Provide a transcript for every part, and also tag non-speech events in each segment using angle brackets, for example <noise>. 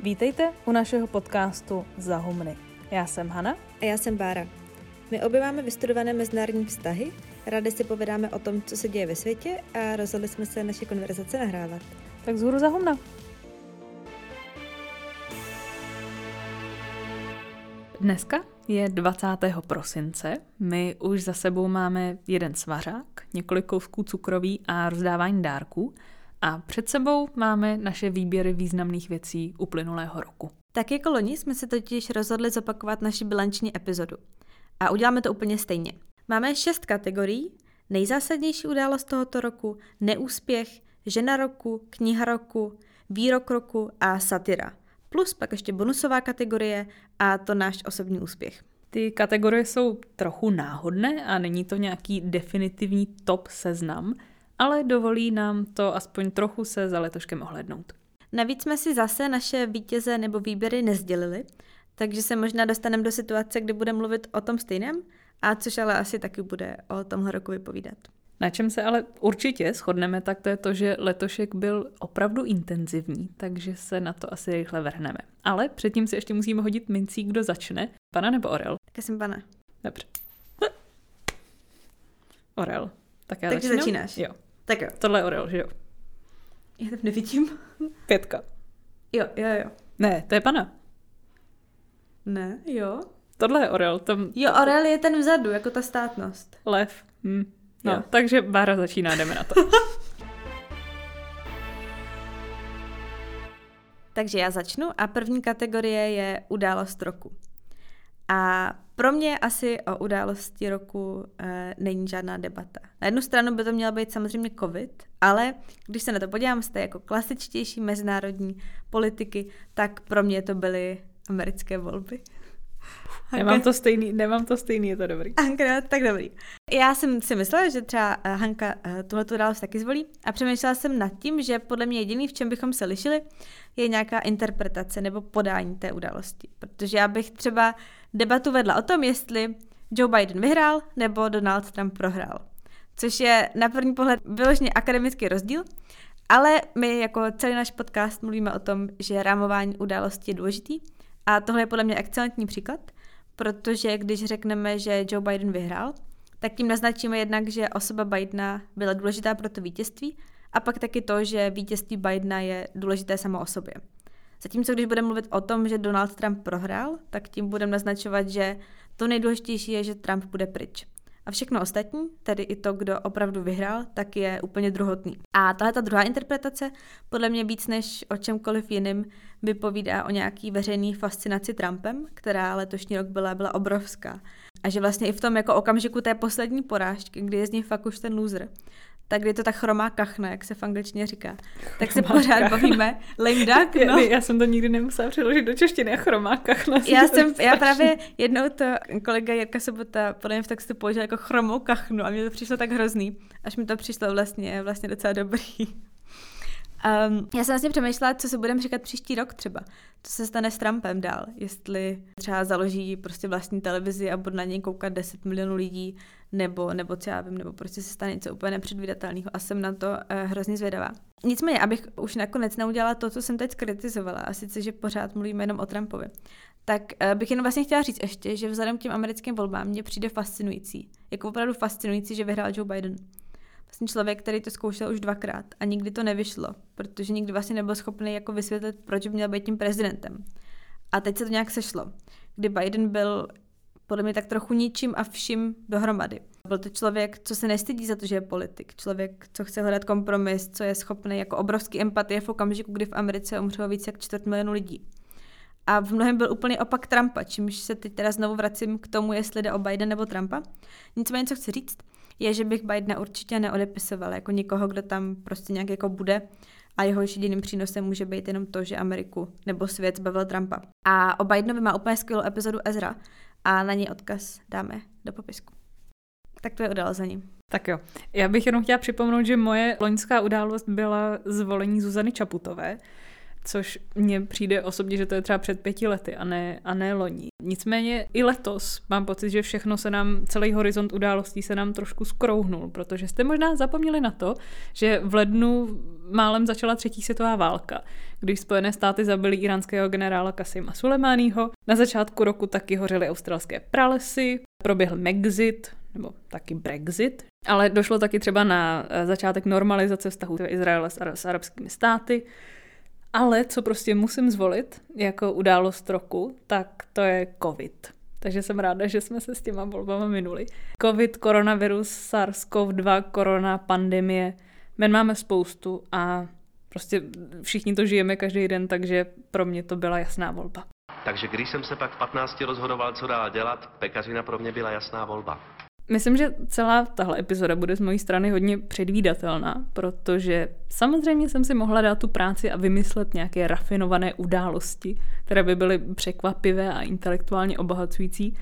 Vítejte u našeho podcastu Zahumny. Já jsem Hana. A já jsem Bára. My obě máme vystudované mezinárodní vztahy, rádi si povídáme o tom, co se děje ve světě a rozhodli jsme se naše konverzace nahrávat. Tak zhůru Zahumna. Dneska je 20. prosince. My už za sebou máme jeden svařák, několik kousků cukroví a rozdávání dárků. A před sebou máme naše výběry významných věcí uplynulého roku. Tak jako loni jsme se totiž rozhodli zopakovat naši bilanční epizodu. A uděláme to úplně stejně. Máme šest kategorií. Nejzásadnější událost tohoto roku, neúspěch, žena roku, kniha roku, výrok roku a satira. Plus pak ještě bonusová kategorie a to náš osobní úspěch. Ty kategorie jsou trochu náhodné a není to nějaký definitivní top seznam, ale dovolí nám to aspoň trochu se za letoškem ohlednout. Navíc jsme si zase naše vítěze nebo výběry nezdělili, takže se možná dostaneme do situace, kdy budeme mluvit o tom stejném, a což ale asi taky bude o tomhle roku vypovídat. Na čem se ale určitě shodneme, tak to je to, že letošek byl opravdu intenzivní, takže se na to asi rychle vrhneme. Ale předtím si ještě musíme hodit mincí, kdo začne. Pana nebo Orel? Tak jsem pana. Dobře. <laughs> Orel. Tak já Takže začnu? začínáš. Jo. Tak jo. Tohle je Orel, že jo? Já tam nevidím. <laughs> Pětka. Jo, jo, jo. Ne, to je pana. Ne, jo. Tohle je Orel, tam Jo, Orel je ten vzadu, jako ta státnost. lev. Hm. No, Jo. takže Bára začíná, jdeme na to. <laughs> Takže já začnu a první kategorie je událost roku. A pro mě asi o události roku e, není žádná debata. Na jednu stranu by to měl být samozřejmě covid, ale když se na to podívám z té jako klasičtější mezinárodní politiky, tak pro mě to byly americké volby. Nemám to stejný, nemám to stejný, je to dobrý. Hanka, tak dobrý. Já jsem si myslela, že třeba eh, Hanka tuhle událost taky zvolí a přemýšlela jsem nad tím, že podle mě jediný, v čem bychom se lišili, je nějaká interpretace nebo podání té události. Protože já bych třeba debatu vedla o tom, jestli Joe Biden vyhrál nebo Donald Trump prohrál. Což je na první pohled vyloženě akademický rozdíl, ale my jako celý náš podcast mluvíme o tom, že rámování události je důležitý a tohle je podle mě excelentní příklad, protože když řekneme, že Joe Biden vyhrál, tak tím naznačíme jednak, že osoba Bidena byla důležitá pro to vítězství a pak taky to, že vítězství Bidena je důležité samo o sobě. Zatímco když budeme mluvit o tom, že Donald Trump prohrál, tak tím budeme naznačovat, že to nejdůležitější je, že Trump bude pryč. A všechno ostatní, tedy i to, kdo opravdu vyhrál, tak je úplně druhotný. A tahle ta druhá interpretace, podle mě víc než o čemkoliv jiným, vypovídá o nějaký veřejný fascinaci Trumpem, která letošní rok byla, byla obrovská. A že vlastně i v tom jako okamžiku té poslední porážky, kdy je z něj fakt už ten loser, tak kdy je to ta chromá kachna, jak se v angličtině říká, tak se Chromá pořád kachna. bavíme lame duck, no. Já, já jsem to nikdy nemusela přeložit do češtiny a chromákách. Na Já jsem, já právě jednou to kolega Jirka Sobota podle mě v textu použil jako chromou kachnu a mně to přišlo tak hrozný, až mi to přišlo vlastně, vlastně docela dobrý. Um, já jsem vlastně přemýšlela, co se budeme říkat příští rok třeba. Co se stane s Trumpem dál. Jestli třeba založí prostě vlastní televizi a bude na něj koukat 10 milionů lidí, nebo, nebo co já vím, nebo prostě se stane něco úplně nepředvídatelného a jsem na to uh, hrozně zvědavá. Nicméně, abych už nakonec neudělala to, co jsem teď kritizovala, a sice, že pořád mluvíme jenom o Trumpovi, tak uh, bych jenom vlastně chtěla říct ještě, že vzhledem k těm americkým volbám mě přijde fascinující, jako opravdu fascinující, že vyhrál Joe Biden. Vlastně člověk, který to zkoušel už dvakrát a nikdy to nevyšlo, protože nikdy vlastně nebyl schopný jako vysvětlit, proč by měl být tím prezidentem. A teď se to nějak sešlo, kdy Biden byl podle mě tak trochu ničím a vším dohromady. Byl to člověk, co se nestydí za to, že je politik. Člověk, co chce hledat kompromis, co je schopný jako obrovský empatie v okamžiku, kdy v Americe umřelo více jak čtvrt milionu lidí. A v mnohem byl úplně opak Trumpa, čímž se teď teda znovu vracím k tomu, jestli jde o Biden nebo Trumpa. Nicméně, co chci říct, je, že bych Bidena určitě neodepisovala jako někoho, kdo tam prostě nějak jako bude a jeho jediným přínosem může být jenom to, že Ameriku nebo svět zbavil Trumpa. A o Bidenovi má úplně skvělou epizodu Ezra a na něj odkaz dáme do popisku. Tak to je událození. Tak jo. Já bych jenom chtěla připomenout, že moje loňská událost byla zvolení Zuzany Čaputové, což mně přijde osobně, že to je třeba před pěti lety a ne, a ne loni. Nicméně i letos mám pocit, že všechno se nám, celý horizont událostí se nám trošku skrouhnul, protože jste možná zapomněli na to, že v lednu málem začala třetí světová válka, když Spojené státy zabili iránského generála Kasima Sulemáního. Na začátku roku taky hořely australské pralesy, proběhl Megxit, nebo taky Brexit, ale došlo taky třeba na eh, začátek normalizace vztahu Izraele s arabskými státy. Ale co prostě musím zvolit jako událost roku, tak to je COVID. Takže jsem ráda, že jsme se s těma volbama minuli. COVID, koronavirus, SARS-CoV-2, korona, pandemie. Men máme spoustu a prostě všichni to žijeme každý den, takže pro mě to byla jasná volba. Takže když jsem se pak v 15 rozhodoval, co dál dělat, pekařina pro mě byla jasná volba. Myslím, že celá tahle epizoda bude z mojí strany hodně předvídatelná, protože samozřejmě jsem si mohla dát tu práci a vymyslet nějaké rafinované události, které by byly překvapivé a intelektuálně obohacující.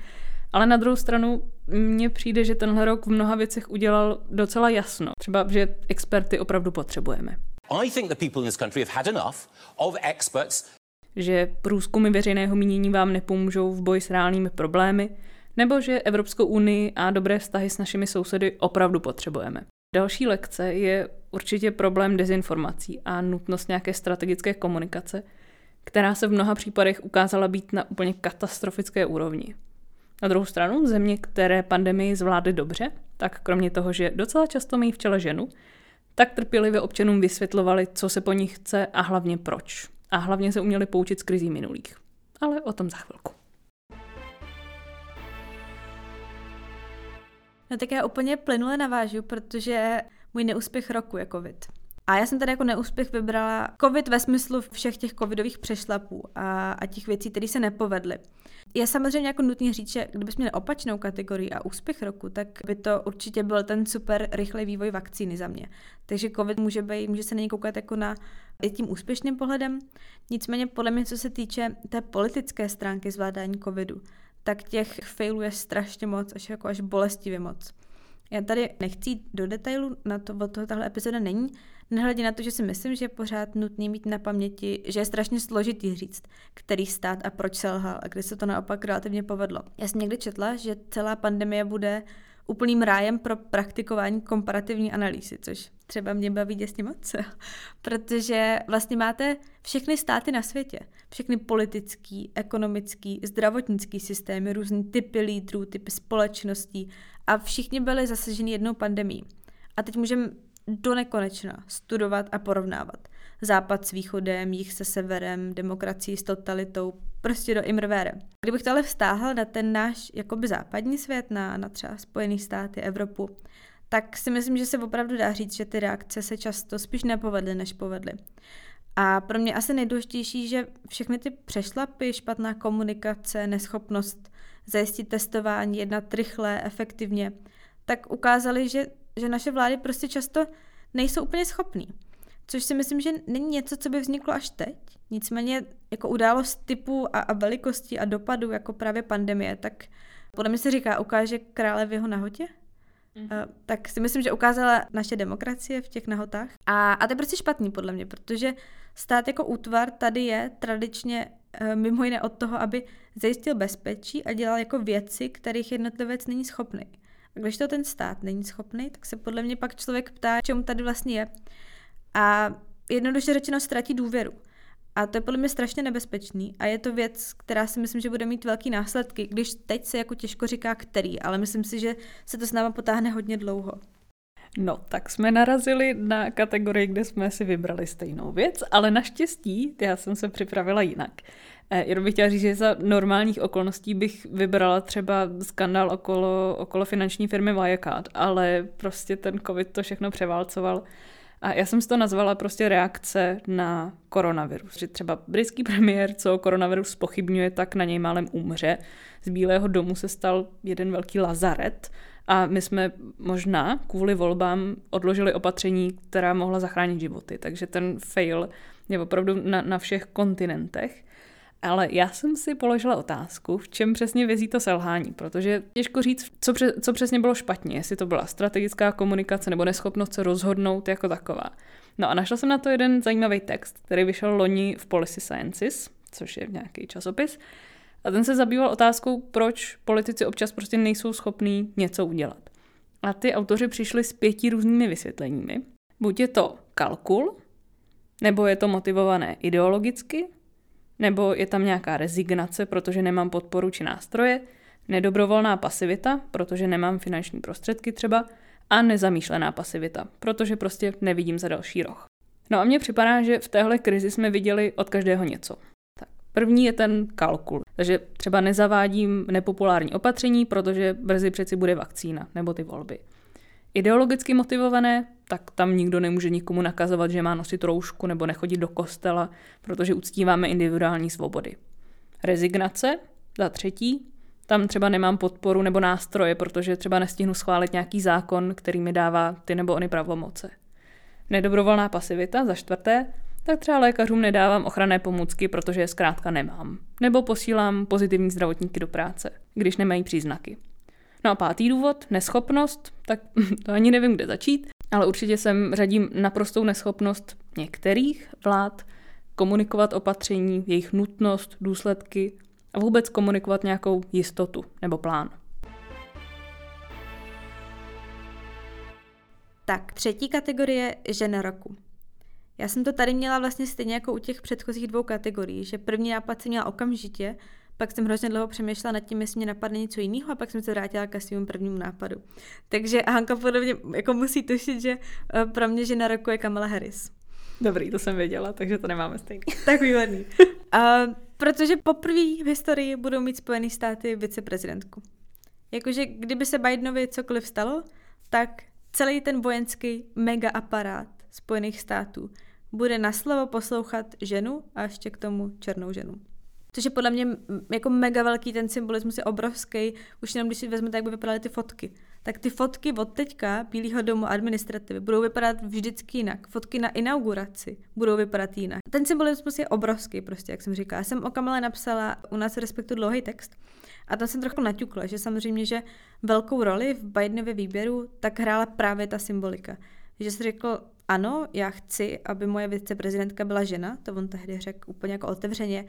Ale na druhou stranu mně přijde, že tenhle rok v mnoha věcech udělal docela jasno. Třeba, že experty opravdu potřebujeme. I think the people in this country have had enough of experts že průzkumy veřejného mínění vám nepomůžou v boji s reálnými problémy, nebo že Evropskou unii a dobré vztahy s našimi sousedy opravdu potřebujeme. Další lekce je určitě problém dezinformací a nutnost nějaké strategické komunikace, která se v mnoha případech ukázala být na úplně katastrofické úrovni. Na druhou stranu, země, které pandemii zvládly dobře, tak kromě toho, že docela často mají v čele ženu, tak trpělivě občanům vysvětlovali, co se po nich chce a hlavně proč. A hlavně se uměli poučit z krizí minulých. Ale o tom za chvilku. No tak já úplně plynule navážu, protože můj neúspěch roku je covid. A já jsem tady jako neúspěch vybrala covid ve smyslu všech těch covidových přešlapů a, a těch věcí, které se nepovedly. Je samozřejmě jako nutný říct, že kdybychom měli opačnou kategorii a úspěch roku, tak by to určitě byl ten super rychlý vývoj vakcíny za mě. Takže covid může, být, může se na něj koukat jako na i tím úspěšným pohledem. Nicméně podle mě, co se týče té politické stránky zvládání covidu, tak těch failů je strašně moc, až jako až bolestivě moc. Já tady nechci jít do detailu, na to, od toho tahle epizoda není, nehledě na to, že si myslím, že je pořád nutný mít na paměti, že je strašně složitý říct, který stát a proč selhal a kdy se to naopak relativně povedlo. Já jsem někdy četla, že celá pandemie bude úplným rájem pro praktikování komparativní analýzy, což třeba mě baví děsně moc, <laughs> protože vlastně máte všechny státy na světě, všechny politický, ekonomický, zdravotnický systémy, různý typy lídrů, typy společností a všichni byli zasaženi jednou pandemí. A teď můžeme do nekonečna studovat a porovnávat. Západ s východem, jich se severem, demokracií s totalitou, prostě do imrvére. Kdybych to ale vztáhl na ten náš jakoby západní svět, na, na třeba Spojený státy, Evropu, tak si myslím, že se opravdu dá říct, že ty reakce se často spíš nepovedly, než povedly. A pro mě asi nejdůležitější, že všechny ty přešlapy, špatná komunikace, neschopnost zajistit testování, jednat rychle, efektivně, tak ukázali, že, že naše vlády prostě často nejsou úplně schopný. Což si myslím, že není něco, co by vzniklo až teď. Nicméně jako událost typu a, a velikosti a dopadu, jako právě pandemie, tak podle mě se říká, ukáže krále v jeho nahotě. Mm-hmm. tak si myslím, že ukázala naše demokracie v těch nahotách. A, a to je prostě špatný podle mě, protože stát jako útvar tady je tradičně uh, mimo jiné od toho, aby zajistil bezpečí a dělal jako věci, kterých jednotlivec není schopný. A když to ten stát není schopný, tak se podle mě pak člověk ptá, čemu tady vlastně je. A jednoduše řečeno ztratí důvěru. A to je podle mě strašně nebezpečný a je to věc, která si myslím, že bude mít velký následky, když teď se jako těžko říká který, ale myslím si, že se to s náma potáhne hodně dlouho. No, tak jsme narazili na kategorii, kde jsme si vybrali stejnou věc, ale naštěstí já jsem se připravila jinak. Jenom bych chtěla říct, že za normálních okolností bych vybrala třeba skandál okolo, okolo finanční firmy Wirecard, ale prostě ten covid to všechno převálcoval a já jsem si to nazvala prostě reakce na koronavirus. Že třeba britský premiér, co koronavirus pochybňuje, tak na něj málem umře. Z Bílého domu se stal jeden velký lazaret a my jsme možná kvůli volbám odložili opatření, která mohla zachránit životy. Takže ten fail je opravdu na, na všech kontinentech. Ale já jsem si položila otázku, v čem přesně vězí to selhání, protože těžko říct, co, pře- co přesně bylo špatně, jestli to byla strategická komunikace nebo neschopnost se rozhodnout jako taková. No a našla jsem na to jeden zajímavý text, který vyšel loni v Policy Sciences, což je nějaký časopis, a ten se zabýval otázkou, proč politici občas prostě nejsou schopní něco udělat. A ty autoři přišli s pěti různými vysvětleními. Buď je to kalkul, nebo je to motivované ideologicky, nebo je tam nějaká rezignace, protože nemám podporu či nástroje, nedobrovolná pasivita, protože nemám finanční prostředky třeba, a nezamýšlená pasivita, protože prostě nevidím za další roh. No a mně připadá, že v téhle krizi jsme viděli od každého něco. Tak první je ten kalkul. Takže třeba nezavádím nepopulární opatření, protože brzy přeci bude vakcína nebo ty volby. Ideologicky motivované, tak tam nikdo nemůže nikomu nakazovat, že má nosit roušku nebo nechodit do kostela, protože uctíváme individuální svobody. Rezignace, za třetí, tam třeba nemám podporu nebo nástroje, protože třeba nestihnu schválit nějaký zákon, který mi dává ty nebo ony pravomoce. Nedobrovolná pasivita, za čtvrté, tak třeba lékařům nedávám ochranné pomůcky, protože je zkrátka nemám. Nebo posílám pozitivní zdravotníky do práce, když nemají příznaky. No a pátý důvod, neschopnost, tak <laughs> to ani nevím, kde začít, ale určitě sem řadím naprostou neschopnost některých vlád komunikovat opatření, jejich nutnost, důsledky a vůbec komunikovat nějakou jistotu nebo plán. Tak, třetí kategorie žena roku. Já jsem to tady měla vlastně stejně jako u těch předchozích dvou kategorií, že první nápad jsem měla okamžitě, pak jsem hrozně dlouho přemýšlela nad tím, jestli mě napadne něco jiného a pak jsem se vrátila ke svému prvnímu nápadu. Takže Hanka podobně jako musí tušit, že eh, pro mě žena roku je Kamala Harris. Dobrý, to jsem věděla, takže to nemáme stejný. <laughs> tak výborný. Uh, protože poprvé v historii budou mít Spojené státy viceprezidentku. Jakože kdyby se Bidenovi cokoliv stalo, tak celý ten vojenský mega aparát Spojených států bude na slovo poslouchat ženu a ještě k tomu černou ženu. Což je podle mě jako mega velký, ten symbolismus je obrovský. Už jenom když si vezmete, jak by vypadaly ty fotky. Tak ty fotky od teďka Bílého domu administrativy budou vypadat vždycky jinak. Fotky na inauguraci budou vypadat jinak. Ten symbolismus je obrovský, prostě, jak jsem říkala. Já jsem o Kamale napsala u nás Respektu dlouhý text. A tam jsem trochu naťukla, že samozřejmě, že velkou roli v Bidenově výběru tak hrála právě ta symbolika. Že jsi řekl, ano, já chci, aby moje viceprezidentka byla žena, to on tehdy řekl úplně jako otevřeně,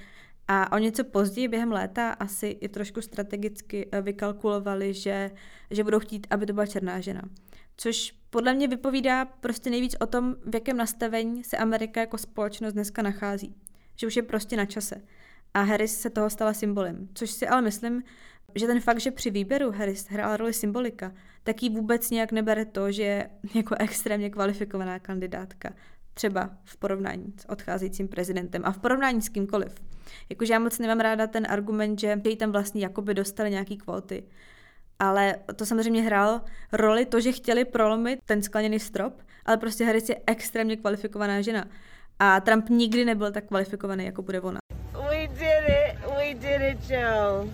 a o něco později během léta asi i trošku strategicky eh, vykalkulovali, že, že budou chtít, aby to byla černá žena. Což podle mě vypovídá prostě nejvíc o tom, v jakém nastavení se Amerika jako společnost dneska nachází. Že už je prostě na čase. A Harris se toho stala symbolem. Což si ale myslím, že ten fakt, že při výběru Harris hrála roli symbolika, tak jí vůbec nějak nebere to, že je jako <laughs> extrémně kvalifikovaná kandidátka třeba v porovnání s odcházejícím prezidentem a v porovnání s kýmkoliv. Jakože já moc nemám ráda ten argument, že jí tam vlastně jakoby dostali nějaký kvóty. Ale to samozřejmě hrálo roli to, že chtěli prolomit ten skleněný strop, ale prostě Harris je extrémně kvalifikovaná žena. A Trump nikdy nebyl tak kvalifikovaný, jako bude ona. We did it, we did it, Joe.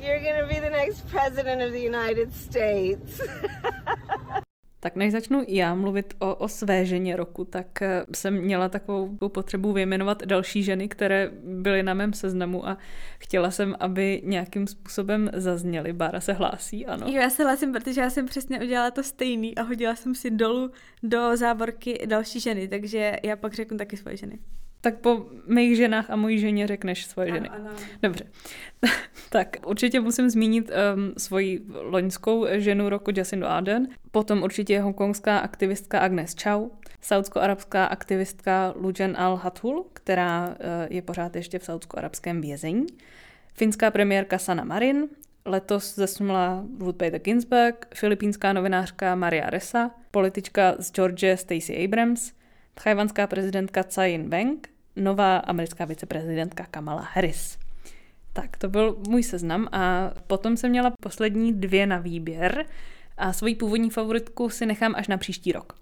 You're gonna be the next president of the United States. <laughs> Tak než začnu já mluvit o, o své ženě roku, tak eh, jsem měla takovou potřebu vyjmenovat další ženy, které byly na mém seznamu a chtěla jsem, aby nějakým způsobem zazněly. Bára se hlásí, ano. Jo, já se hlásím, protože já jsem přesně udělala to stejný a hodila jsem si dolů do závorky další ženy, takže já pak řeknu taky svoje ženy. Tak po mých ženách a mojí ženě řekneš svoje ženy. Ano, ano. Dobře. <laughs> tak určitě musím zmínit um, svoji loňskou ženu roku Jacindu Arden, potom určitě hongkongská aktivistka Agnes Chow, saudsko-arabská aktivistka Lujan Al-Hatul, která uh, je pořád ještě v saudsko-arabském vězení, finská premiérka Sana Marin, letos zesnula Ruth Bader Ginsburg, filipínská novinářka Maria Ressa, politička z Georgie Stacey Abrams, tchajvanská prezidentka Tsai Ing-wen, nová americká viceprezidentka Kamala Harris. Tak, to byl můj seznam a potom jsem měla poslední dvě na výběr a svoji původní favoritku si nechám až na příští rok.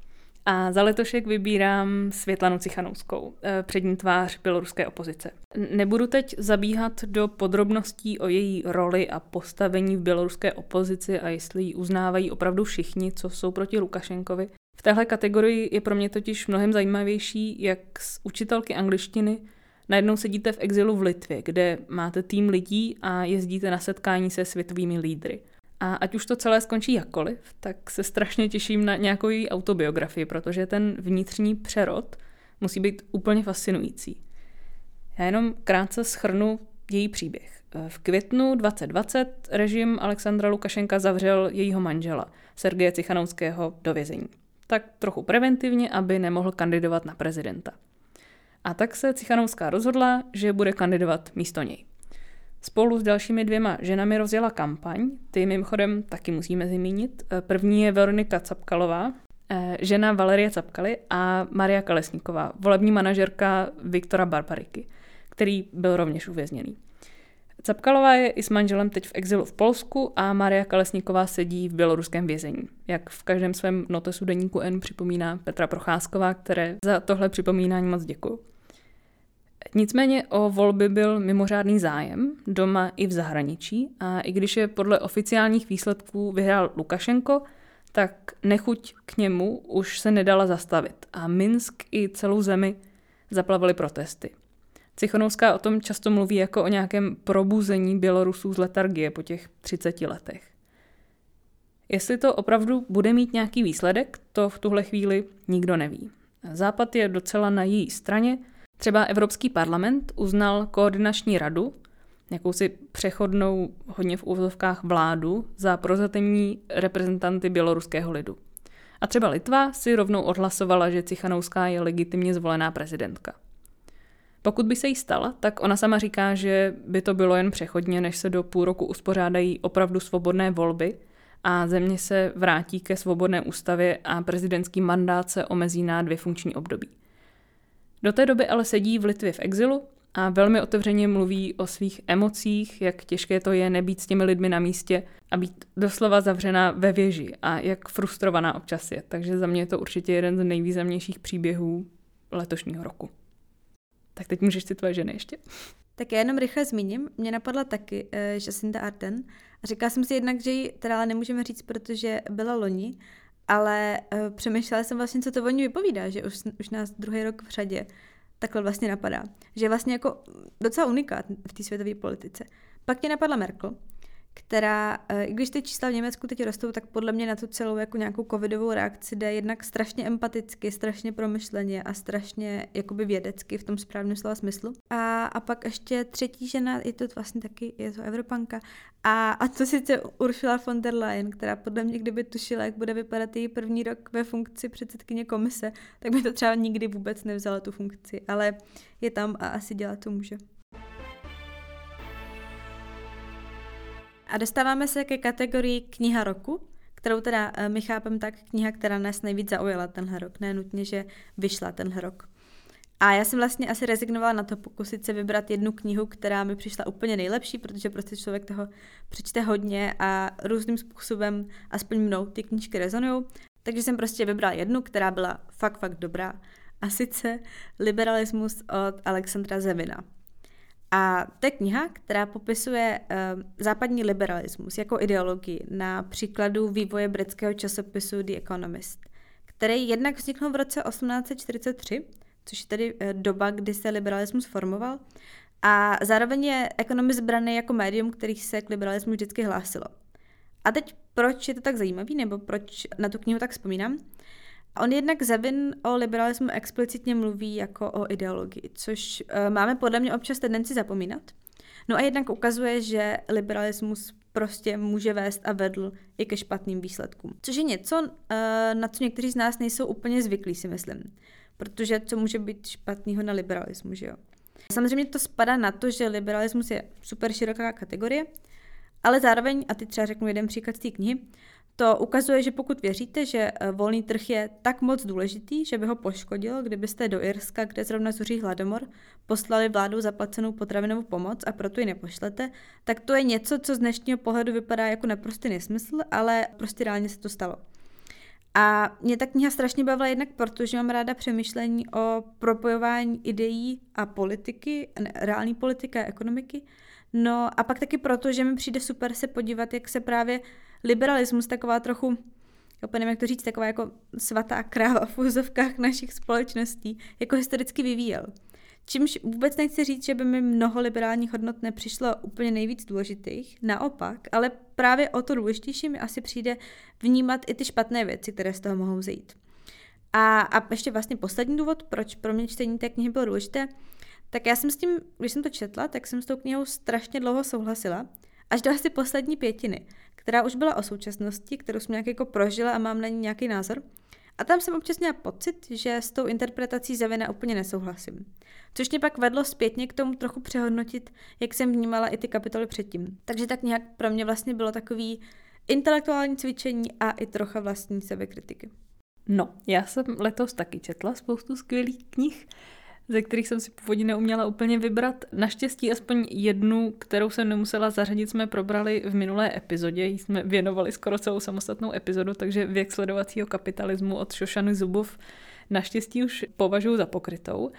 A za letošek vybírám Světlanu Cichanouskou, eh, přední tvář běloruské opozice. Nebudu teď zabíhat do podrobností o její roli a postavení v běloruské opozici a jestli ji uznávají opravdu všichni, co jsou proti Lukašenkovi. V téhle kategorii je pro mě totiž mnohem zajímavější, jak z učitelky angličtiny Najednou sedíte v exilu v Litvě, kde máte tým lidí a jezdíte na setkání se světovými lídry. A ať už to celé skončí jakkoliv, tak se strašně těším na nějakou její autobiografii, protože ten vnitřní přerod musí být úplně fascinující. Já jenom krátce schrnu její příběh. V květnu 2020 režim Alexandra Lukašenka zavřel jejího manžela, Sergeje Cichanouského, do vězení. Tak trochu preventivně, aby nemohl kandidovat na prezidenta. A tak se Cichanouská rozhodla, že bude kandidovat místo něj. Spolu s dalšími dvěma ženami rozjela kampaň, ty mimochodem taky musíme zmínit. První je Veronika Capkalová, eh, žena Valerie Capkaly a Maria Kalesníková, volební manažerka Viktora Barbariky, který byl rovněž uvězněný. Capkalová je i s manželem teď v exilu v Polsku a Maria Kalesníková sedí v běloruském vězení. Jak v každém svém notesu deníku N připomíná Petra Procházková, které za tohle připomínání moc děkuju. Nicméně o volby byl mimořádný zájem doma i v zahraničí a i když je podle oficiálních výsledků vyhrál Lukašenko, tak nechuť k němu už se nedala zastavit a Minsk i celou zemi zaplavily protesty. Cichonovská o tom často mluví jako o nějakém probuzení Bělorusů z letargie po těch 30 letech. Jestli to opravdu bude mít nějaký výsledek, to v tuhle chvíli nikdo neví. Západ je docela na její straně, třeba Evropský parlament uznal koordinační radu, jakousi přechodnou, hodně v úvozovkách vládu, za prozatemní reprezentanty běloruského lidu. A třeba Litva si rovnou odhlasovala, že Cichanouská je legitimně zvolená prezidentka. Pokud by se jí stala, tak ona sama říká, že by to bylo jen přechodně, než se do půl roku uspořádají opravdu svobodné volby a země se vrátí ke svobodné ústavě a prezidentský mandát se omezí na dvě funkční období. Do té doby ale sedí v Litvě v exilu a velmi otevřeně mluví o svých emocích, jak těžké to je nebýt s těmi lidmi na místě a být doslova zavřená ve věži a jak frustrovaná občas je. Takže za mě je to určitě jeden z nejvýznamnějších příběhů letošního roku. Tak teď můžeš si tvoje ženy ještě. Tak já jenom rychle zmíním. Mě napadla taky uh, Jacinta Arden. A říkala jsem si jednak, že ji teda nemůžeme říct, protože byla loni, ale uh, přemýšlela jsem vlastně, co to o ní vypovídá, že už, už nás druhý rok v řadě takhle vlastně napadá. Že je vlastně jako docela unikát v té světové politice. Pak mě napadla Merkel, která, eh, i když ty čísla v Německu teď rostou, tak podle mě na tu celou jako nějakou covidovou reakci jde jednak strašně empaticky, strašně promyšleně a strašně jakoby vědecky v tom správném slova smyslu. A, a pak ještě třetí žena, je to vlastně taky, je to Evropanka, a, a to sice Ursula von der Leyen, která podle mě, kdyby tušila, jak bude vypadat její první rok ve funkci předsedkyně komise, tak by to třeba nikdy vůbec nevzala tu funkci, ale je tam a asi dělat to může. A dostáváme se ke kategorii kniha roku, kterou teda eh, my chápem tak kniha, která nás nejvíc zaujala tenhle rok, ne nutně, že vyšla tenhle rok. A já jsem vlastně asi rezignovala na to pokusit se vybrat jednu knihu, která mi přišla úplně nejlepší, protože prostě člověk toho přečte hodně a různým způsobem, aspoň mnou, ty knížky rezonují. Takže jsem prostě vybrala jednu, která byla fakt, fakt dobrá. A sice Liberalismus od Alexandra Zevina. A to je kniha, která popisuje uh, západní liberalismus jako ideologii na příkladu vývoje britského časopisu The Economist, který jednak vznikl v roce 1843, což je tedy uh, doba, kdy se liberalismus formoval, a zároveň je Economist braný jako médium, který se k liberalismu vždycky hlásilo. A teď proč je to tak zajímavý, nebo proč na tu knihu tak vzpomínám? On jednak Zevin o liberalismu explicitně mluví jako o ideologii, což uh, máme podle mě občas tendenci zapomínat. No a jednak ukazuje, že liberalismus prostě může vést a vedl i ke špatným výsledkům. Což je něco, uh, na co někteří z nás nejsou úplně zvyklí, si myslím. Protože co může být špatného na liberalismu, že jo? Samozřejmě to spadá na to, že liberalismus je super široká kategorie, ale zároveň, a teď třeba řeknu jeden příklad z té knihy, to ukazuje, že pokud věříte, že eh, volný trh je tak moc důležitý, že by ho poškodilo, kdybyste do Irska, kde zrovna zuří hladomor, poslali vládu zaplacenou potravinovou pomoc a proto ji nepošlete, tak to je něco, co z dnešního pohledu vypadá jako naprostý nesmysl, ale prostě reálně se to stalo. A mě ta kniha strašně bavila jednak proto, že mám ráda přemýšlení o propojování ideí a politiky, reální politiky a ekonomiky. No a pak taky proto, že mi přijde super se podívat, jak se právě liberalismus taková trochu, já nevím, jak to říct, taková jako svatá kráva v úzovkách našich společností, jako historicky vyvíjel. Čímž vůbec nechci říct, že by mi mnoho liberálních hodnot nepřišlo úplně nejvíc důležitých, naopak, ale právě o to důležitější mi asi přijde vnímat i ty špatné věci, které z toho mohou vzít. A, a ještě vlastně poslední důvod, proč pro mě čtení té knihy bylo důležité, tak já jsem s tím, když jsem to četla, tak jsem s tou knihou strašně dlouho souhlasila, až do asi poslední pětiny, která už byla o současnosti, kterou jsem nějak jako prožila a mám na ní nějaký názor. A tam jsem občas měla pocit, že s tou interpretací Zavina úplně nesouhlasím. Což mě pak vedlo zpětně k tomu trochu přehodnotit, jak jsem vnímala i ty kapitoly předtím. Takže tak nějak pro mě vlastně bylo takový intelektuální cvičení a i trocha vlastní sebekritiky. No, já jsem letos taky četla spoustu skvělých knih, ze kterých jsem si původně neuměla úplně vybrat. Naštěstí aspoň jednu, kterou jsem nemusela zařadit, jsme probrali v minulé epizodě, jí jsme věnovali skoro celou samostatnou epizodu, takže věk sledovacího kapitalismu od Šošany Zubov naštěstí už považuji za pokrytou.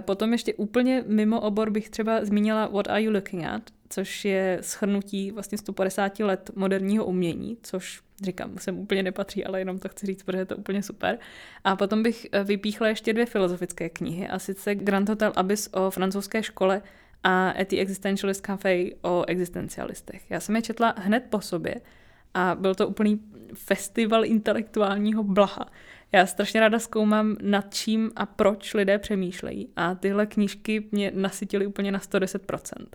Potom ještě úplně mimo obor bych třeba zmínila What are you looking at, což je schrnutí vlastně 150 let moderního umění, což říkám, sem úplně nepatří, ale jenom to chci říct, protože je to úplně super. A potom bych eh, vypíchla ještě dvě filozofické knihy, a sice Grand Hotel Abyss o francouzské škole a Ethy Existentialist Café o existencialistech. Já jsem je četla hned po sobě a byl to úplný festival intelektuálního blaha. Já strašně ráda zkoumám, nad čím a proč lidé přemýšlejí a tyhle knížky mě nasytily úplně na 110%.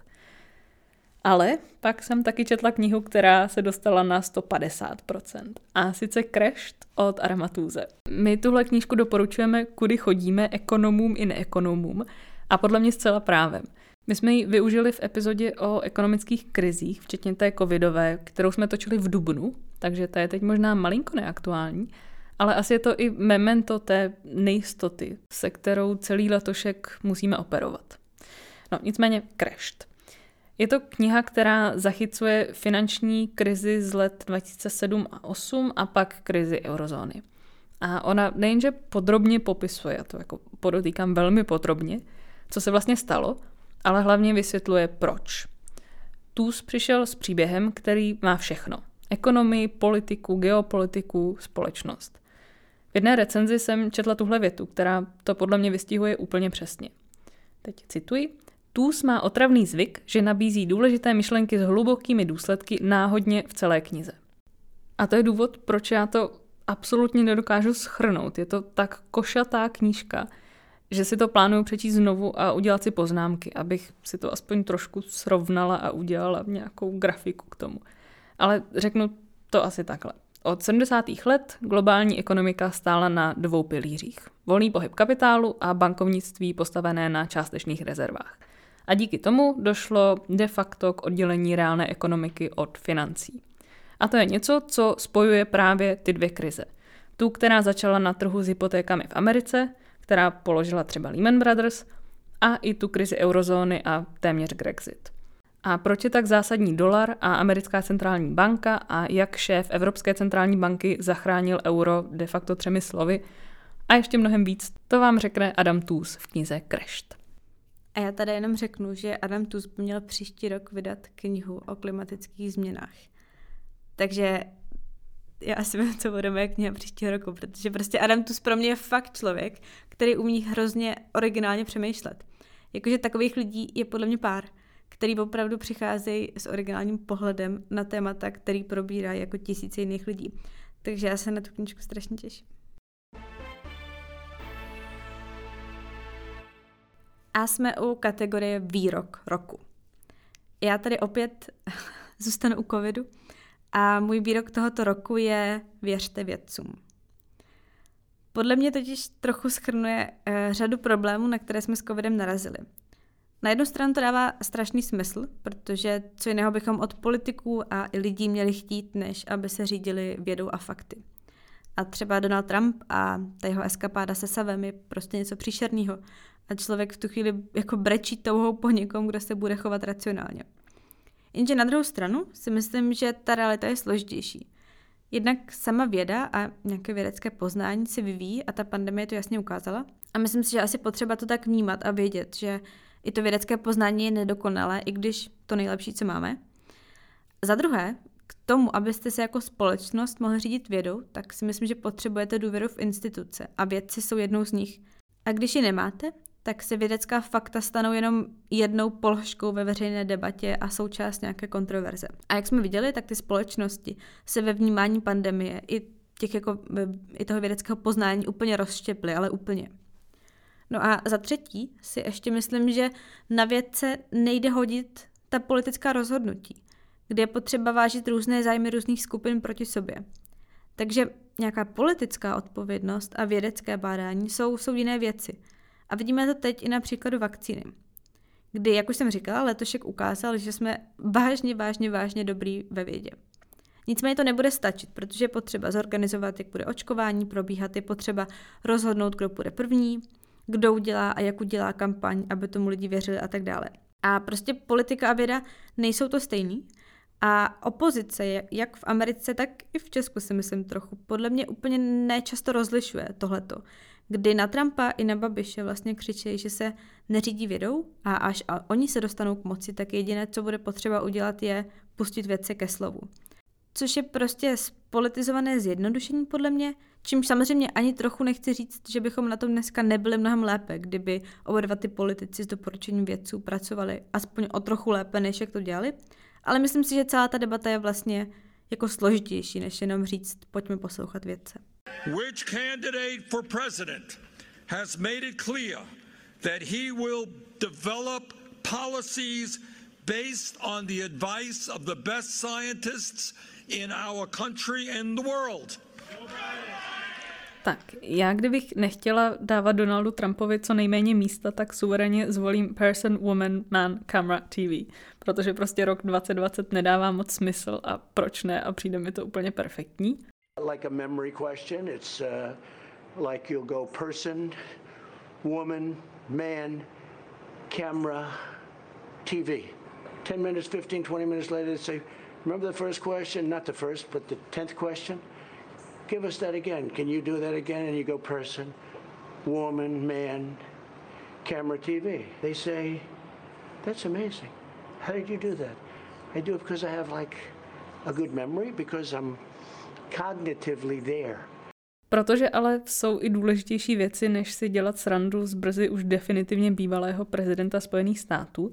Ale pak jsem taky četla knihu, která se dostala na 150%. A sice Crashed od Aramatuze. My tuhle knížku doporučujeme, kudy chodíme, ekonomům i neekonomům. A podle mě zcela právem. My jsme ji využili v epizodě o ekonomických krizích, včetně té covidové, kterou jsme točili v Dubnu, takže ta je teď možná malinko neaktuální, ale asi je to i memento té nejistoty, se kterou celý letošek musíme operovat. No, nicméně crashed. Je to kniha, která zachycuje finanční krizi z let 2007 a 2008 a pak krizi eurozóny. A ona nejenže podrobně popisuje, já to jako podotýkám velmi podrobně, co se vlastně stalo, ale hlavně vysvětluje proč. Tuz přišel s příběhem, který má všechno. Ekonomii, politiku, geopolitiku, společnost. V jedné recenzi jsem četla tuhle větu, která to podle mě vystihuje úplně přesně. Teď cituji. Tůz má otravný zvyk, že nabízí důležité myšlenky s hlubokými důsledky náhodně v celé knize. A to je důvod, proč já to absolutně nedokážu schrnout. Je to tak košatá knížka, že si to plánuju přečíst znovu a udělat si poznámky, abych si to aspoň trošku srovnala a udělala nějakou grafiku k tomu. Ale řeknu to asi takhle. Od 70. let globální ekonomika stála na dvou pilířích. Volný pohyb kapitálu a bankovnictví postavené na částečných rezervách. A díky tomu došlo de facto k oddělení reálné ekonomiky od financí. A to je něco, co spojuje právě ty dvě krize. Tu, která začala na trhu s hypotékami v Americe, která položila třeba Lehman Brothers, a i tu krizi eurozóny a téměř Grexit. A proč je tak zásadní dolar a americká centrální banka a jak šéf Evropské centrální banky zachránil euro de facto třemi slovy a ještě mnohem víc, to vám řekne Adam Tooze v knize Crashed. A já tady jenom řeknu, že Adam Tuz měl příští rok vydat knihu o klimatických změnách. Takže já asi vím, co bude moje kniha příštího roku, protože prostě Adam Tuz pro mě je fakt člověk, který umí hrozně originálně přemýšlet. Jakože takových lidí je podle mě pár, který opravdu přicházejí s originálním pohledem na témata, který probírá jako tisíce jiných lidí. Takže já se na tu knižku strašně těším. A jsme u kategorie výrok roku. Já tady opět <laughs> zůstanu u covidu a můj výrok tohoto roku je věřte vědcům. Podle mě totiž trochu schrnuje uh, řadu problémů, na které jsme s covidem narazili. Na jednu stranu to dává strašný smysl, protože co jiného bychom od politiků a i lidí měli chtít, než aby se řídili vědou a fakty. A třeba Donald Trump a ta jeho eskapáda se Savem je prostě něco příšerného a člověk v tu chvíli jako brečí touhou po někom, kdo se bude chovat racionálně. Jenže na druhou stranu si myslím, že ta realita je složitější. Jednak sama věda a nějaké vědecké poznání se vyvíjí a ta pandemie to jasně ukázala. A myslím si, že asi potřeba to tak vnímat a vědět, že i to vědecké poznání je nedokonalé, i když to nejlepší, co máme. Za druhé, k tomu, abyste se jako společnost mohli řídit vědou, tak si myslím, že potřebujete důvěru v instituce a vědci jsou jednou z nich. A když ji nemáte, tak se vědecká fakta stanou jenom jednou položkou ve veřejné debatě a součást nějaké kontroverze. A jak jsme viděli, tak ty společnosti se ve vnímání pandemie i, těch jako, i toho vědeckého poznání úplně rozštěply, ale úplně. No a za třetí si ještě myslím, že na vědce nejde hodit ta politická rozhodnutí, kde je potřeba vážit různé zájmy různých skupin proti sobě. Takže nějaká politická odpovědnost a vědecké bádání jsou, jsou jiné věci. A vidíme to teď i na příkladu vakcíny. Kdy, jak už jsem říkala, letošek ukázal, že jsme vážně, vážně, vážně dobrý ve vědě. Nicméně to nebude stačit, protože je potřeba zorganizovat, jak bude očkování probíhat, je potřeba rozhodnout, kdo bude první, kdo udělá a jak udělá kampaň, aby tomu lidi věřili a tak dále. A prostě politika a věda nejsou to stejný. A opozice, jak v Americe, tak i v Česku si myslím trochu, podle mě úplně nečasto rozlišuje tohleto. Kdy na Trumpa i na Babiše vlastně křičí, že se neřídí vědou a až a oni se dostanou k moci, tak jediné, co bude potřeba udělat, je pustit věci ke slovu. Což je prostě spolitizované zjednodušení podle mě, čímž samozřejmě ani trochu nechci říct, že bychom na tom dneska nebyli mnohem lépe, kdyby oba dva ty politici s doporučením vědců pracovali aspoň o trochu lépe, než jak to dělali, ale myslím si, že celá ta debata je vlastně jako složitější, než jenom říct, pojďme poslouchat vědce. Which candidate for president has made it clear that he will develop policies based on the advice of the best scientists in our country and the world? Tak, já kdybych nechtěla dávat Donaldu Trumpovi co nejméně místa, tak suverénně zvolím Person, Woman, Man, Camera, TV. Protože prostě rok 2020 nedává moc smysl a proč ne a přijde mi to úplně perfektní. Like a memory question, it's uh, like you'll go person, woman, man, camera, TV. 10 minutes, 15, 20 minutes later, they say, remember the first question? Not the first, but the 10th question? give us that again. Can you do that again? And you go person, woman, man, camera, TV. They say, that's amazing. How did you do that? I do it because I have like a good memory, because I'm cognitively there. Protože ale jsou i důležitější věci, než si dělat srandu z brzy už definitivně bývalého prezidenta Spojených států,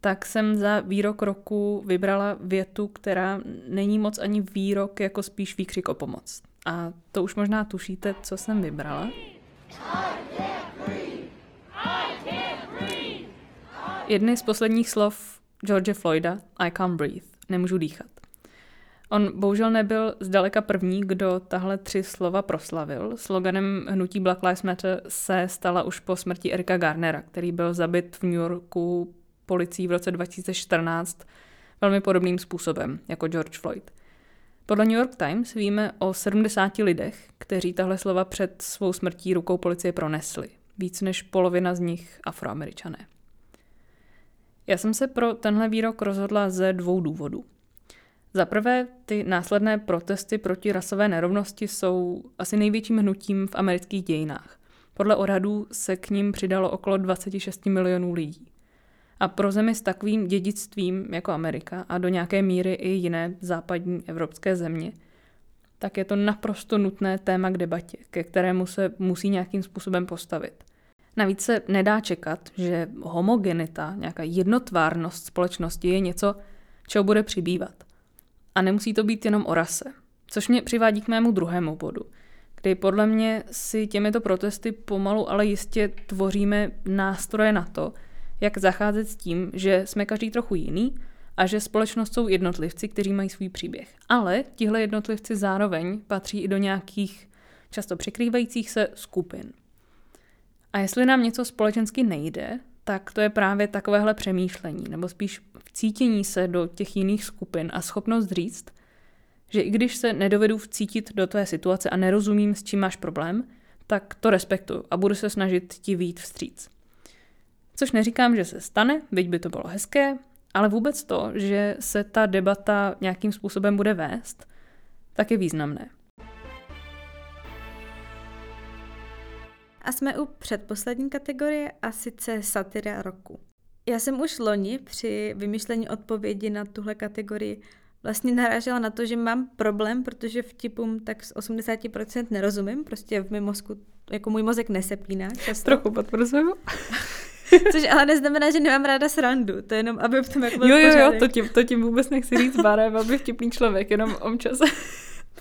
tak jsem za výrok roku vybrala větu, která není moc ani výrok, jako spíš výkřik o pomoc. A to už možná tušíte, co jsem vybrala. Jedny z posledních slov George Floyda I can't breathe, nemůžu dýchat. On bohužel nebyl zdaleka první, kdo tahle tři slova proslavil. Sloganem hnutí Black Lives Matter se stala už po smrti Erika Garnera, který byl zabit v New Yorku policií v roce 2014 velmi podobným způsobem jako George Floyd. Podle New York Times víme o 70 lidech, kteří tahle slova před svou smrtí rukou policie pronesli. Víc než polovina z nich afroameričané. Já jsem se pro tenhle výrok rozhodla ze dvou důvodů. Za prvé, ty následné protesty proti rasové nerovnosti jsou asi největším hnutím v amerických dějinách. Podle odhadů se k ním přidalo okolo 26 milionů lidí. A pro zemi s takovým dědictvím jako Amerika a do nějaké míry i jiné západní evropské země, tak je to naprosto nutné téma k debatě, ke kterému se musí nějakým způsobem postavit. Navíc se nedá čekat, že homogenita, nějaká jednotvárnost společnosti je něco, čeho bude přibývat. A nemusí to být jenom o rase. Což mě přivádí k mému druhému bodu, kdy podle mě si těmito protesty pomalu ale jistě tvoříme nástroje na to, jak zacházet s tím, že jsme každý trochu jiný a že společnost jsou jednotlivci, kteří mají svůj příběh. Ale tihle jednotlivci zároveň patří i do nějakých často překrývajících se skupin. A jestli nám něco společensky nejde, tak to je právě takovéhle přemýšlení, nebo spíš vcítění se do těch jiných skupin a schopnost říct, že i když se nedovedu vcítit do tvé situace a nerozumím, s čím máš problém, tak to respektuju a budu se snažit ti výjít vstříc. Což neříkám, že se stane, byť by to bylo hezké, ale vůbec to, že se ta debata nějakým způsobem bude vést, tak je významné. A jsme u předposlední kategorie a sice satyra roku. Já jsem už loni při vymýšlení odpovědi na tuhle kategorii vlastně narážela na to, že mám problém, protože vtipům tak z 80% nerozumím, prostě v mém mozku jako můj mozek nesepíná. Často. Trochu potvrzuju. <laughs> Což ale neznamená, že nemám ráda srandu. To je jenom, aby v tom jako Jo, jo, jo, to tím, to tím vůbec nechci říct barem, aby vtipný člověk, jenom občas,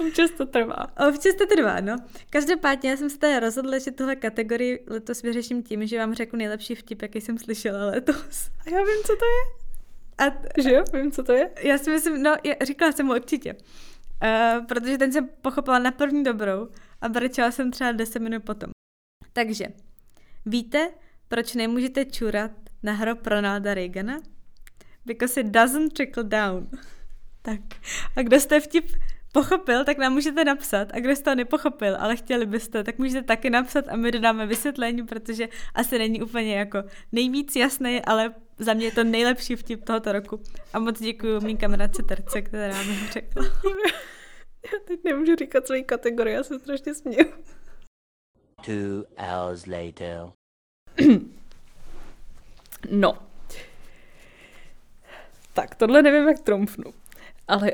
občas to trvá. Občas to trvá, no. Každopádně já jsem se tady rozhodla, že tuhle kategorii letos vyřeším tím, že vám řeknu nejlepší vtip, jaký jsem slyšela letos. A já vím, co to je. A že jo, vím, co to je? Já si myslím, no, já, říkala jsem mu určitě. Uh, protože ten jsem pochopila na první dobrou a brečela jsem třeba 10 minut potom. Takže, víte, proč nemůžete čurat na hrob Ronalda Reagana? Because it doesn't trickle down. <laughs> tak. A kdo jste vtip pochopil, tak nám můžete napsat. A kdo jste to nepochopil, ale chtěli byste, tak můžete taky napsat a my dodáme vysvětlení, protože asi není úplně jako nejvíc jasný, ale za mě je to nejlepší vtip tohoto roku. A moc děkuji mým kamarádce Terce, která mi ho řekla. Já teď nemůžu říkat svoji kategorii, já se strašně směju. Two hours later. no. Tak, tohle nevím, jak trumfnu, ale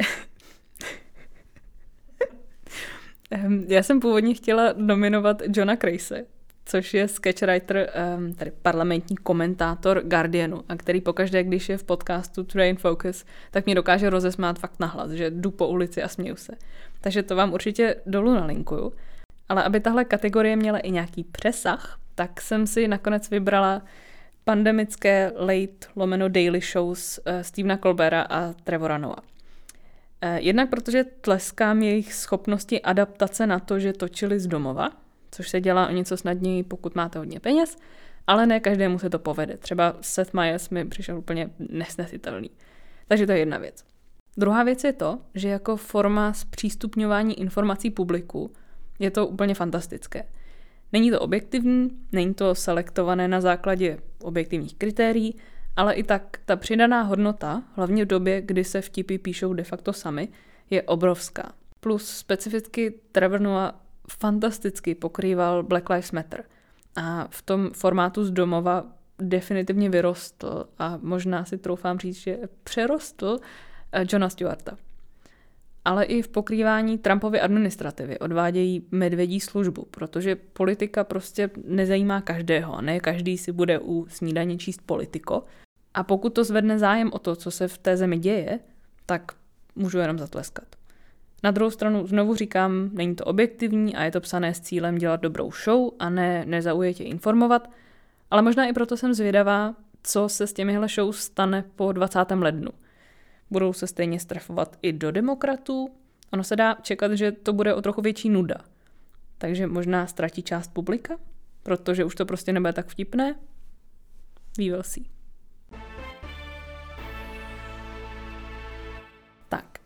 já jsem původně chtěla nominovat Johna Crace, což je sketchwriter, tedy parlamentní komentátor Guardianu, a který pokaždé, když je v podcastu Train Focus, tak mě dokáže rozesmát fakt nahlas, že jdu po ulici a směju se. Takže to vám určitě dolů nalinkuju. Ale aby tahle kategorie měla i nějaký přesah, tak jsem si nakonec vybrala pandemické late lomeno daily shows uh, Stevena Colbera a Trevora Noah. Uh, jednak protože tleskám jejich schopnosti adaptace na to, že točili z domova, což se dělá o něco snadněji, pokud máte hodně peněz, ale ne každému se to povede. Třeba Seth Meyers mi přišel úplně nesnesitelný. Takže to je jedna věc. Druhá věc je to, že jako forma zpřístupňování informací publiku je to úplně fantastické. Není to objektivní, není to selektované na základě objektivních kritérií, ale i tak ta přidaná hodnota, hlavně v době, kdy se vtipy píšou de facto sami, je obrovská. Plus specificky Trevor Noah fantasticky pokrýval Black Lives Matter. A v tom formátu z domova definitivně vyrostl a možná si troufám říct, že přerostl eh, Johna Stewarta. Ale i v pokrývání Trumpovy administrativy odvádějí medvědí službu, protože politika prostě nezajímá každého ne každý si bude u snídaně číst politiko. A pokud to zvedne zájem o to, co se v té zemi děje, tak můžu jenom zatleskat. Na druhou stranu znovu říkám, není to objektivní a je to psané s cílem dělat dobrou show a ne nezaujatě informovat, ale možná i proto jsem zvědavá, co se s těmihle show stane po 20. lednu. Budou se stejně strefovat i do demokratů? Ono se dá čekat, že to bude o trochu větší nuda. Takže možná ztratí část publika? Protože už to prostě nebude tak vtipné? We will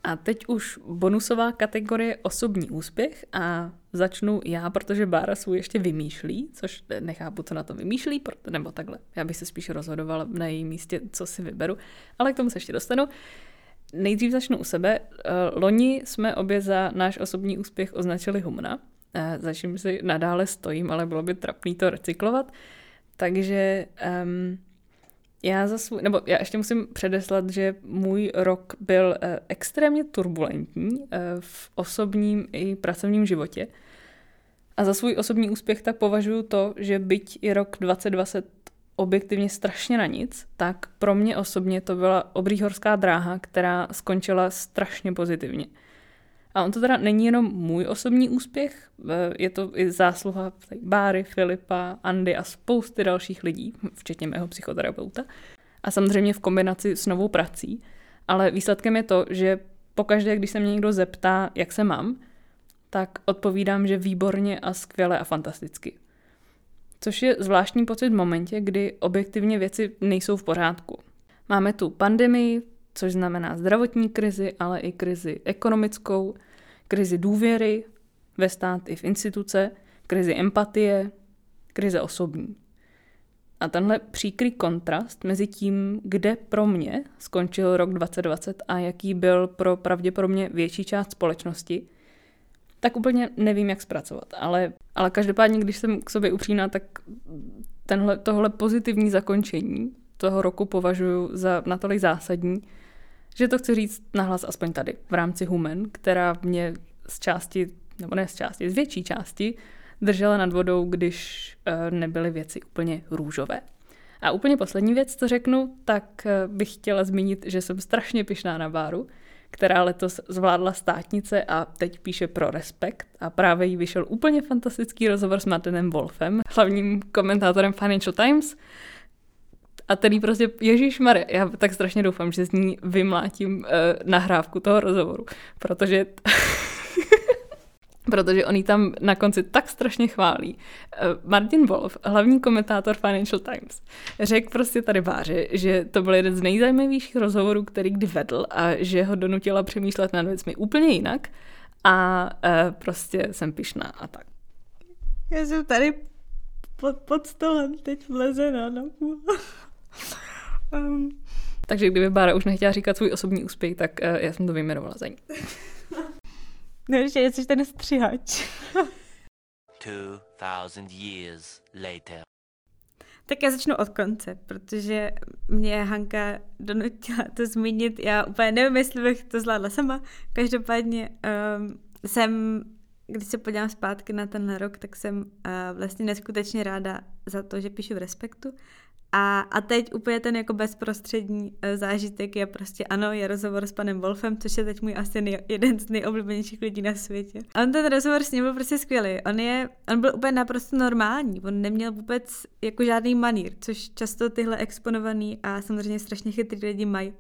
A teď už bonusová kategorie osobní úspěch a začnu já, protože Bára svůj ještě vymýšlí, což nechápu, co na to vymýšlí, nebo takhle. Já bych se spíš rozhodovala na jejím místě, co si vyberu, ale k tomu se ještě dostanu. Nejdřív začnu u sebe. Eh, loni jsme obě za náš osobní úspěch označili Humna, eh, za čím si nadále stojím, ale bylo by trapný to recyklovat. Takže um, já za svůj, nebo já ještě musím předeslat, že můj rok byl eh, extrémně turbulentní eh, v osobním i pracovním životě. A za svůj osobní úspěch tak považuji to, že byť i rok 2020 objektivně strašně na nic, tak pro mě osobně to byla obrýhorská dráha, která skončila strašně pozitivně. A on to teda není jenom můj osobní úspěch, eh, je to i zásluha Báry, Filipa, Andy a spousty dalších lidí, včetně mého psychoterapeuta. A samozřejmě v kombinaci s novou prací. Ale výsledkem je to, že pokaždé, když se mě někdo zeptá, jak se mám, tak odpovídám, že výborně a skvěle a fantasticky. Což je zvláštní pocit v momentě, kdy objektivně věci nejsou v pořádku. Máme tu pandemii, což znamená zdravotní krizi, ale i krizi ekonomickou, krizi důvěry ve stát i v instituce, krizi empatie, krize osobní. A tenhle příkrý kontrast mezi tím, kde pro mě skončil rok 2020 a jaký byl pro pravděpodobně větší část společnosti, tak úplně nevím, jak zpracovat. Ale, ale každopádně, když jsem k sobě upřímná, tak tenhle, tohle pozitivní zakončení toho roku považuji za natolik zásadní, že to chci říct nahlas aspoň tady, v rámci Human, která mě z části, nebo ne z části, z větší části, držela nad vodou, když uh, nebyly věci úplně růžové. A úplně poslední věc, co řeknu, tak uh, bych chtěla zmínit, že jsem strašně pyšná na Báru, která letos zvládla státnice a teď píše pro Respekt a právě jí vyšel úplně fantastický rozhovor s Martinem Wolfem, hlavním komentátorem Financial Times, a který prostě, Ježíš Maria, já tak strašně doufám, že z ní vymlátím uh, nahrávku toho rozhovoru, protože <laughs> protože on tam na konci tak strašně chválí. Eh, Martin Wolf, hlavní komentátor Financial Times, řekl prostě tady Báře, že to byl jeden z nejzajímavějších rozhovorů, který kdy vedl a že ho donutila přemýšlet nad věcmi úplně jinak a uh, prostě jsem pišná a tak. Já jsem tady pod, pod stolem teď vlezená na půl. Um. Takže kdyby Bára už nechtěla říkat svůj osobní úspěch, tak uh, já jsem to vyjmenovala za ní. <laughs> No ještě jsi ten střihač. 2000 <laughs> years later. Tak já začnu od konce, protože mě Hanka donutila to zmínit. Já úplně nevím, jestli bych to zvládla sama. Každopádně um, jsem, když se podívám zpátky na ten rok, tak jsem uh, vlastně neskutečně ráda za to, že píšu v Respektu a, a teď úplně ten jako bezprostřední e, zážitek je prostě ano, je rozhovor s panem Wolfem, což je teď můj asi nej, jeden z nejoblíbenějších lidí na světě. A on ten rozhovor s ním byl prostě skvělý. On je, on byl úplně naprosto normální, on neměl vůbec jako žádný manír, což často tyhle exponovaný a samozřejmě strašně chytrý lidi mají.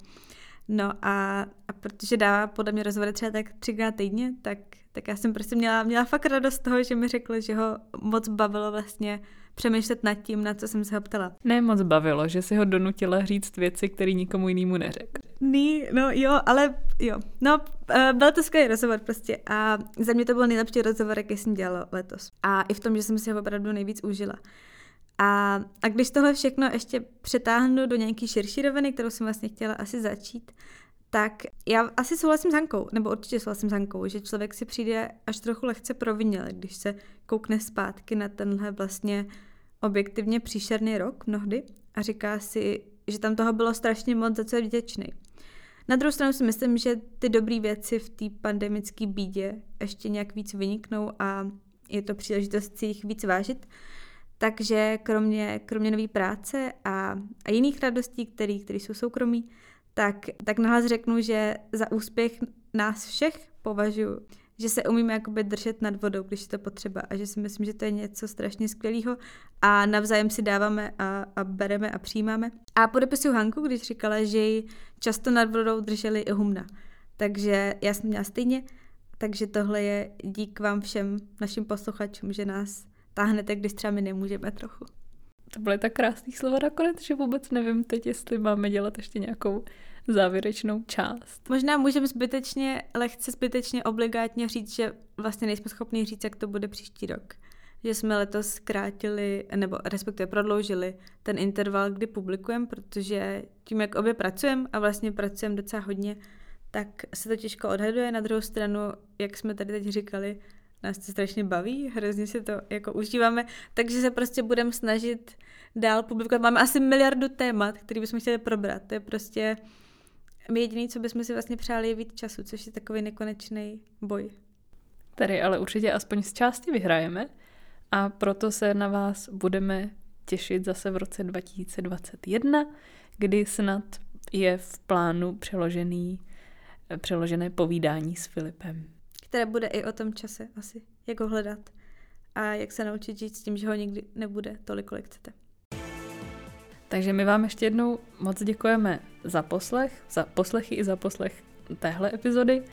No a, a protože dává podle mě rozhovory třeba tak třikrát týdně, tak, tak já jsem prostě měla, měla fakt radost z toho, že mi řekl, že ho moc bavilo vlastně přemýšlet nad tím, na co jsem se ho ptala. Ne moc bavilo, že si ho donutila říct věci, které nikomu jinému neřekl. Ní, no jo, ale jo. No, uh, byl to skvělý rozhovor prostě a za mě to byl nejlepší rozhovor, jaký jsem dělala letos. A i v tom, že jsem si ho opravdu nejvíc užila. A, a když tohle všechno ještě přetáhnu do nějaký širší roviny, kterou jsem vlastně chtěla asi začít, tak já asi souhlasím s Hankou, nebo určitě souhlasím s Hankou, že člověk si přijde až trochu lehce proviněl, když se koukne zpátky na tenhle vlastně objektivně příšerný rok mnohdy a říká si, že tam toho bylo strašně moc, za co je vděčný. Na druhou stranu si myslím, že ty dobré věci v té pandemické bídě ještě nějak víc vyniknou a je to příležitost si jich víc vážit. Takže kromě, kromě nové práce a, a jiných radostí, které jsou soukromí, tak, tak nahlas řeknu, že za úspěch nás všech považuji, že se umíme jakoby držet nad vodou, když je to potřeba a že si myslím, že to je něco strašně skvělého a navzájem si dáváme a, a bereme a přijímáme. A podepisuju Hanku, když říkala, že ji často nad vodou drželi i humna. Takže já jsem měla stejně, takže tohle je dík vám všem našim posluchačům, že nás táhnete, když třeba my nemůžeme trochu. To byly tak krásné slova nakonec, že vůbec nevím teď, jestli máme dělat ještě nějakou závěrečnou část. Možná můžeme zbytečně, lehce zbytečně obligátně říct, že vlastně nejsme schopni říct, jak to bude příští rok. Že jsme letos zkrátili, nebo respektive prodloužili ten interval, kdy publikujeme, protože tím, jak obě pracujeme a vlastně pracujeme docela hodně, tak se to těžko odhaduje. Na druhou stranu, jak jsme tady teď říkali, nás to strašně baví, hrozně si to jako užíváme, takže se prostě budeme snažit dál publikovat. Máme asi miliardu témat, který bychom chtěli probrat. To je prostě my jediný, co bychom si vlastně přáli, je víc času, což je takový nekonečný boj. Tady ale určitě aspoň z části vyhrajeme a proto se na vás budeme těšit zase v roce 2021, kdy snad je v plánu přeložený, přeložené povídání s Filipem. Které bude i o tom čase asi, jak ho hledat a jak se naučit žít s tím, že ho nikdy nebude tolik, kolik chcete. Takže my vám ještě jednou moc děkujeme za poslech, za poslechy i za poslech téhle epizody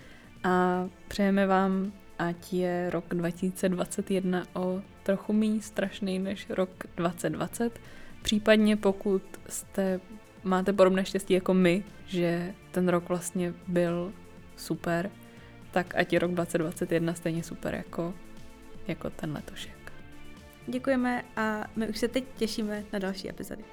a přejeme vám, ať je rok 2021 o trochu méně strašný než rok 2020. Případně pokud jste, máte podobné štěstí jako my, že ten rok vlastně byl super, tak ať je rok 2021 stejně super jako, jako ten letošek. Děkujeme a my už se teď těšíme na další epizody.